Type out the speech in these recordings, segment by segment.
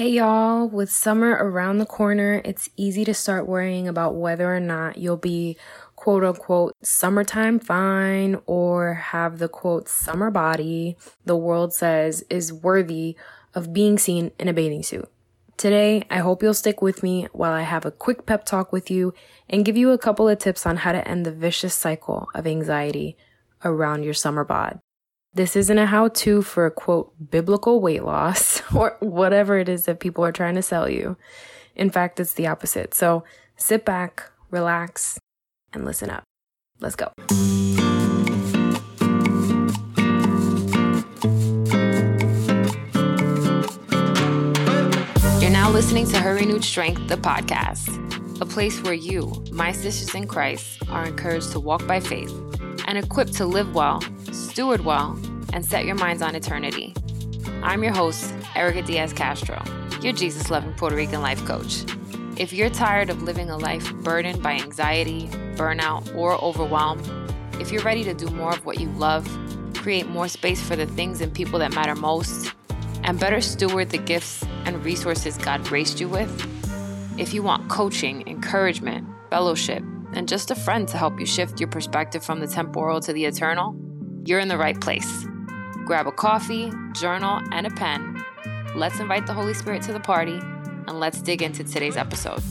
Hey y'all, with summer around the corner, it's easy to start worrying about whether or not you'll be quote unquote summertime fine or have the quote summer body the world says is worthy of being seen in a bathing suit. Today, I hope you'll stick with me while I have a quick pep talk with you and give you a couple of tips on how to end the vicious cycle of anxiety around your summer bod. This isn't a how to for a quote biblical weight loss or whatever it is that people are trying to sell you. In fact, it's the opposite. So sit back, relax, and listen up. Let's go. You're now listening to Her Renewed Strength, the podcast, a place where you, my sisters in Christ, are encouraged to walk by faith and equipped to live well, steward well, and set your minds on eternity. I'm your host, Erica Diaz Castro, your Jesus loving Puerto Rican life coach. If you're tired of living a life burdened by anxiety, burnout, or overwhelm, if you're ready to do more of what you love, create more space for the things and people that matter most, and better steward the gifts and resources God graced you with, if you want coaching, encouragement, fellowship, and just a friend to help you shift your perspective from the temporal to the eternal, you're in the right place. Grab a coffee, journal, and a pen. Let's invite the Holy Spirit to the party, and let's dig into today's episode.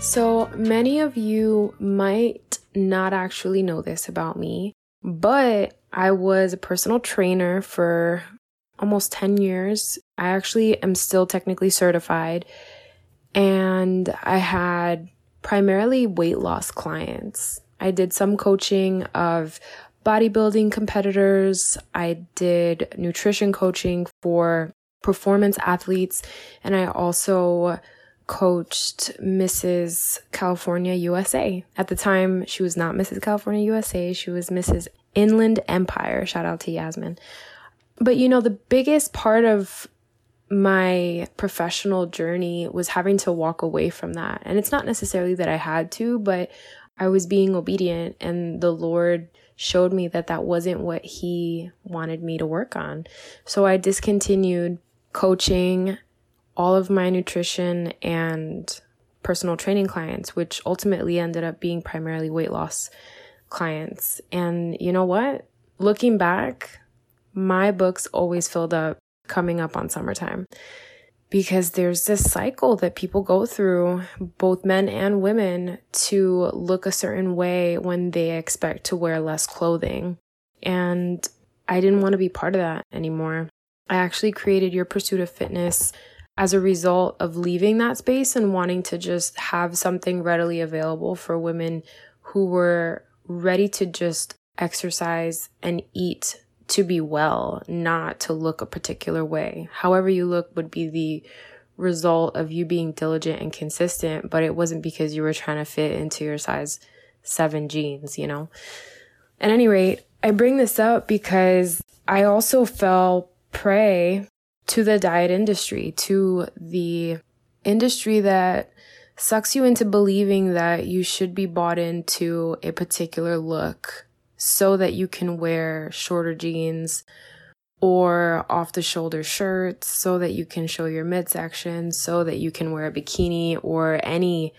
So, many of you might not actually know this about me, but I was a personal trainer for almost 10 years. I actually am still technically certified and I had primarily weight loss clients. I did some coaching of bodybuilding competitors. I did nutrition coaching for performance athletes. And I also coached Mrs. California USA. At the time, she was not Mrs. California USA. She was Mrs. Inland Empire. Shout out to Yasmin. But you know, the biggest part of my professional journey was having to walk away from that. And it's not necessarily that I had to, but I was being obedient and the Lord showed me that that wasn't what he wanted me to work on. So I discontinued coaching all of my nutrition and personal training clients, which ultimately ended up being primarily weight loss clients. And you know what? Looking back, my books always filled up coming up on summertime because there's this cycle that people go through, both men and women, to look a certain way when they expect to wear less clothing. And I didn't want to be part of that anymore. I actually created Your Pursuit of Fitness as a result of leaving that space and wanting to just have something readily available for women who were ready to just exercise and eat to be well, not to look a particular way. However you look would be the result of you being diligent and consistent, but it wasn't because you were trying to fit into your size seven jeans, you know? At any rate, I bring this up because I also fell prey to the diet industry, to the industry that sucks you into believing that you should be bought into a particular look so that you can wear shorter jeans or off the shoulder shirts so that you can show your midsection, so that you can wear a bikini or any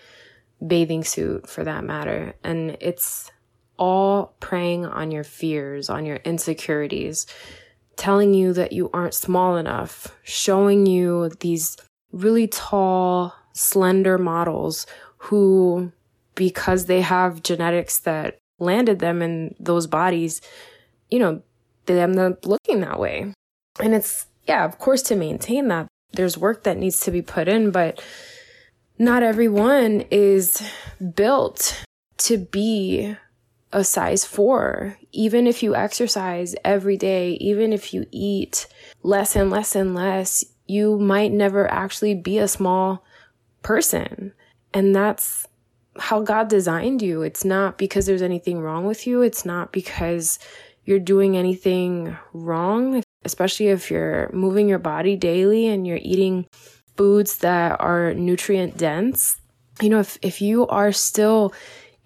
bathing suit for that matter. And it's all preying on your fears, on your insecurities, telling you that you aren't small enough, showing you these really tall, slender models who, because they have genetics that landed them in those bodies, you know, they end up looking that way. And it's, yeah, of course, to maintain that, there's work that needs to be put in, but not everyone is built to be a size four. Even if you exercise every day, even if you eat less and less and less, you might never actually be a small person. And that's how God designed you. It's not because there's anything wrong with you. It's not because you're doing anything wrong, especially if you're moving your body daily and you're eating foods that are nutrient dense. You know, if, if you are still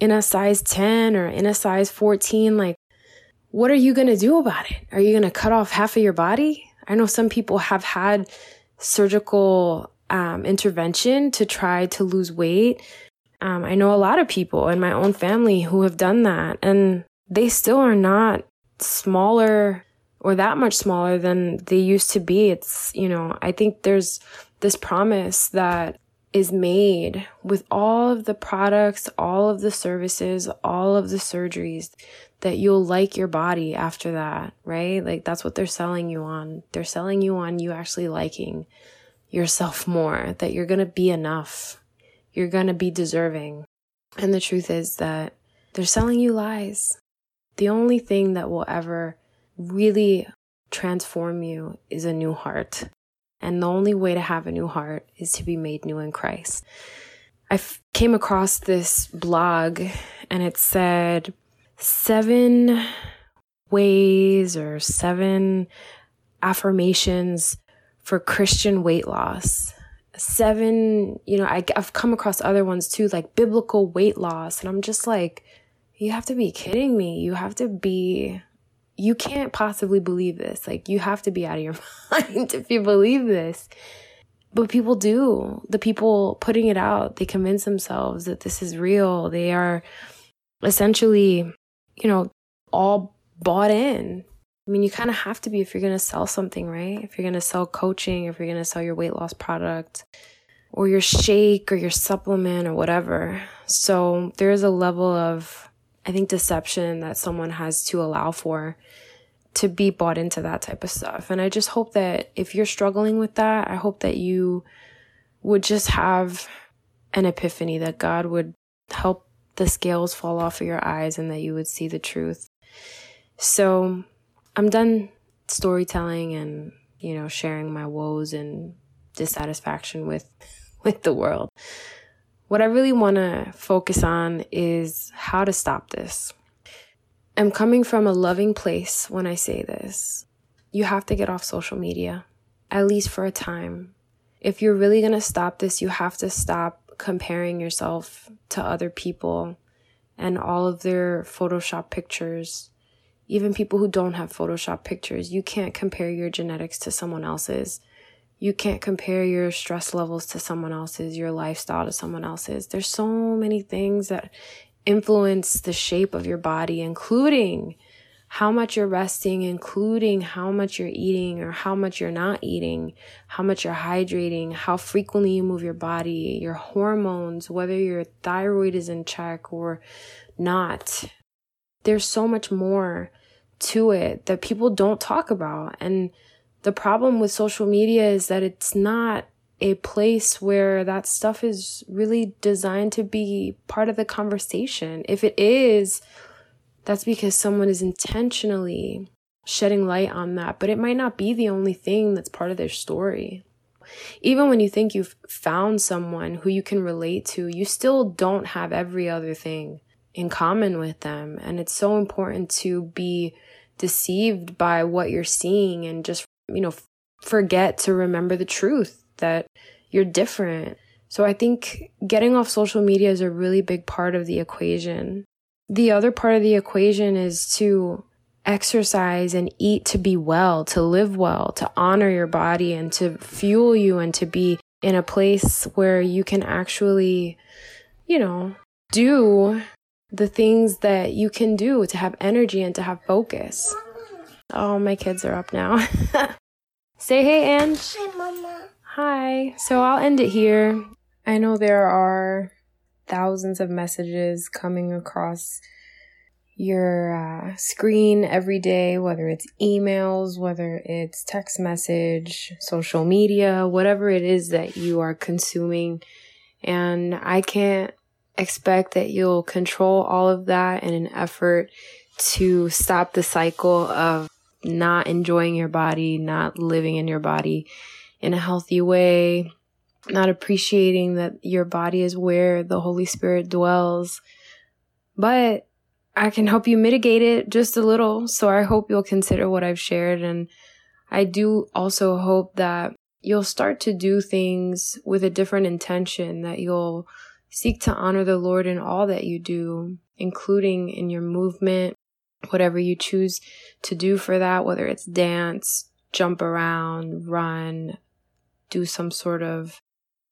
in a size 10 or in a size 14, like what are you going to do about it? Are you going to cut off half of your body? I know some people have had surgical um, intervention to try to lose weight. Um, I know a lot of people in my own family who have done that, and they still are not smaller or that much smaller than they used to be. It's, you know, I think there's this promise that is made with all of the products, all of the services, all of the surgeries that you'll like your body after that, right? Like that's what they're selling you on. They're selling you on you actually liking yourself more, that you're going to be enough. You're going to be deserving. And the truth is that they're selling you lies. The only thing that will ever really transform you is a new heart. And the only way to have a new heart is to be made new in Christ. I f- came across this blog and it said seven ways or seven affirmations for Christian weight loss. Seven, you know, I, I've come across other ones too, like biblical weight loss. And I'm just like, you have to be kidding me. You have to be, you can't possibly believe this. Like, you have to be out of your mind if you believe this. But people do. The people putting it out, they convince themselves that this is real. They are essentially, you know, all bought in. I mean, you kind of have to be if you're going to sell something, right? If you're going to sell coaching, if you're going to sell your weight loss product or your shake or your supplement or whatever. So there is a level of, I think, deception that someone has to allow for to be bought into that type of stuff. And I just hope that if you're struggling with that, I hope that you would just have an epiphany that God would help the scales fall off of your eyes and that you would see the truth. So I'm done storytelling and, you know, sharing my woes and dissatisfaction with with the world. What I really want to focus on is how to stop this. I'm coming from a loving place when I say this. You have to get off social media, at least for a time. If you're really going to stop this, you have to stop comparing yourself to other people and all of their Photoshop pictures even people who don't have Photoshop pictures, you can't compare your genetics to someone else's. You can't compare your stress levels to someone else's, your lifestyle to someone else's. There's so many things that influence the shape of your body, including how much you're resting, including how much you're eating or how much you're not eating, how much you're hydrating, how frequently you move your body, your hormones, whether your thyroid is in check or not. There's so much more to it that people don't talk about. And the problem with social media is that it's not a place where that stuff is really designed to be part of the conversation. If it is, that's because someone is intentionally shedding light on that, but it might not be the only thing that's part of their story. Even when you think you've found someone who you can relate to, you still don't have every other thing in common with them. And it's so important to be deceived by what you're seeing and just, you know, forget to remember the truth that you're different. So I think getting off social media is a really big part of the equation. The other part of the equation is to exercise and eat to be well, to live well, to honor your body and to fuel you and to be in a place where you can actually, you know, do the things that you can do to have energy and to have focus. Oh, my kids are up now. Say hey, Ange. Hi, Mama. Hi. So I'll end it here. I know there are thousands of messages coming across your uh, screen every day, whether it's emails, whether it's text message, social media, whatever it is that you are consuming. And I can't expect that you'll control all of that in an effort to stop the cycle of not enjoying your body, not living in your body in a healthy way, not appreciating that your body is where the Holy Spirit dwells. But I can help you mitigate it just a little. So I hope you'll consider what I've shared. And I do also hope that you'll start to do things with a different intention, that you'll Seek to honor the Lord in all that you do, including in your movement, whatever you choose to do for that, whether it's dance, jump around, run, do some sort of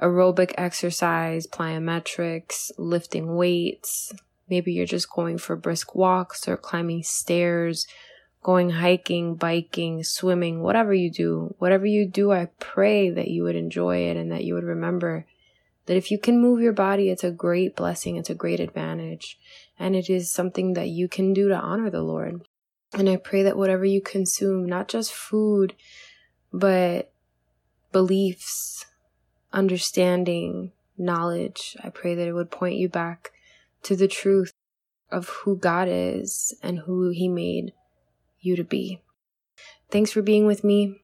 aerobic exercise, plyometrics, lifting weights. Maybe you're just going for brisk walks or climbing stairs, going hiking, biking, swimming, whatever you do. Whatever you do, I pray that you would enjoy it and that you would remember that if you can move your body, it's a great blessing, it's a great advantage, and it is something that you can do to honor the Lord. And I pray that whatever you consume, not just food, but beliefs, understanding, knowledge, I pray that it would point you back to the truth of who God is and who He made you to be. Thanks for being with me.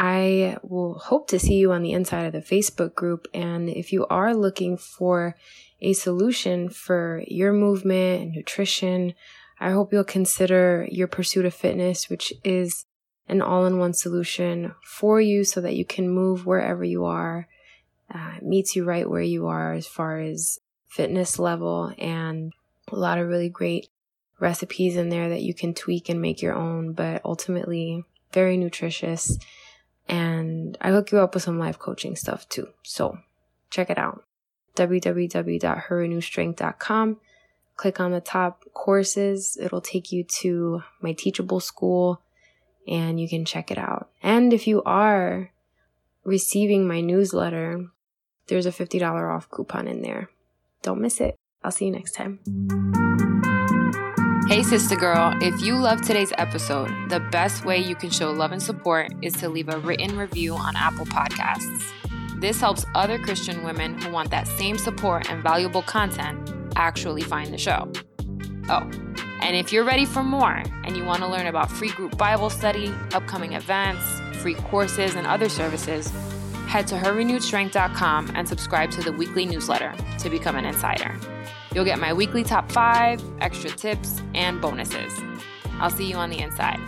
I will hope to see you on the inside of the Facebook group. And if you are looking for a solution for your movement and nutrition, I hope you'll consider your pursuit of fitness, which is an all in one solution for you so that you can move wherever you are. Uh, meets you right where you are as far as fitness level and a lot of really great recipes in there that you can tweak and make your own, but ultimately very nutritious. And I hook you up with some live coaching stuff too. So check it out. www.herrenewedstrength.com. Click on the top courses. It'll take you to my teachable school and you can check it out. And if you are receiving my newsletter, there's a $50 off coupon in there. Don't miss it. I'll see you next time. Hey, sister girl, if you love today's episode, the best way you can show love and support is to leave a written review on Apple Podcasts. This helps other Christian women who want that same support and valuable content actually find the show. Oh, and if you're ready for more and you want to learn about free group Bible study, upcoming events, free courses, and other services, head to herrenewedstrength.com and subscribe to the weekly newsletter to become an insider. You'll get my weekly top five, extra tips, and bonuses. I'll see you on the inside.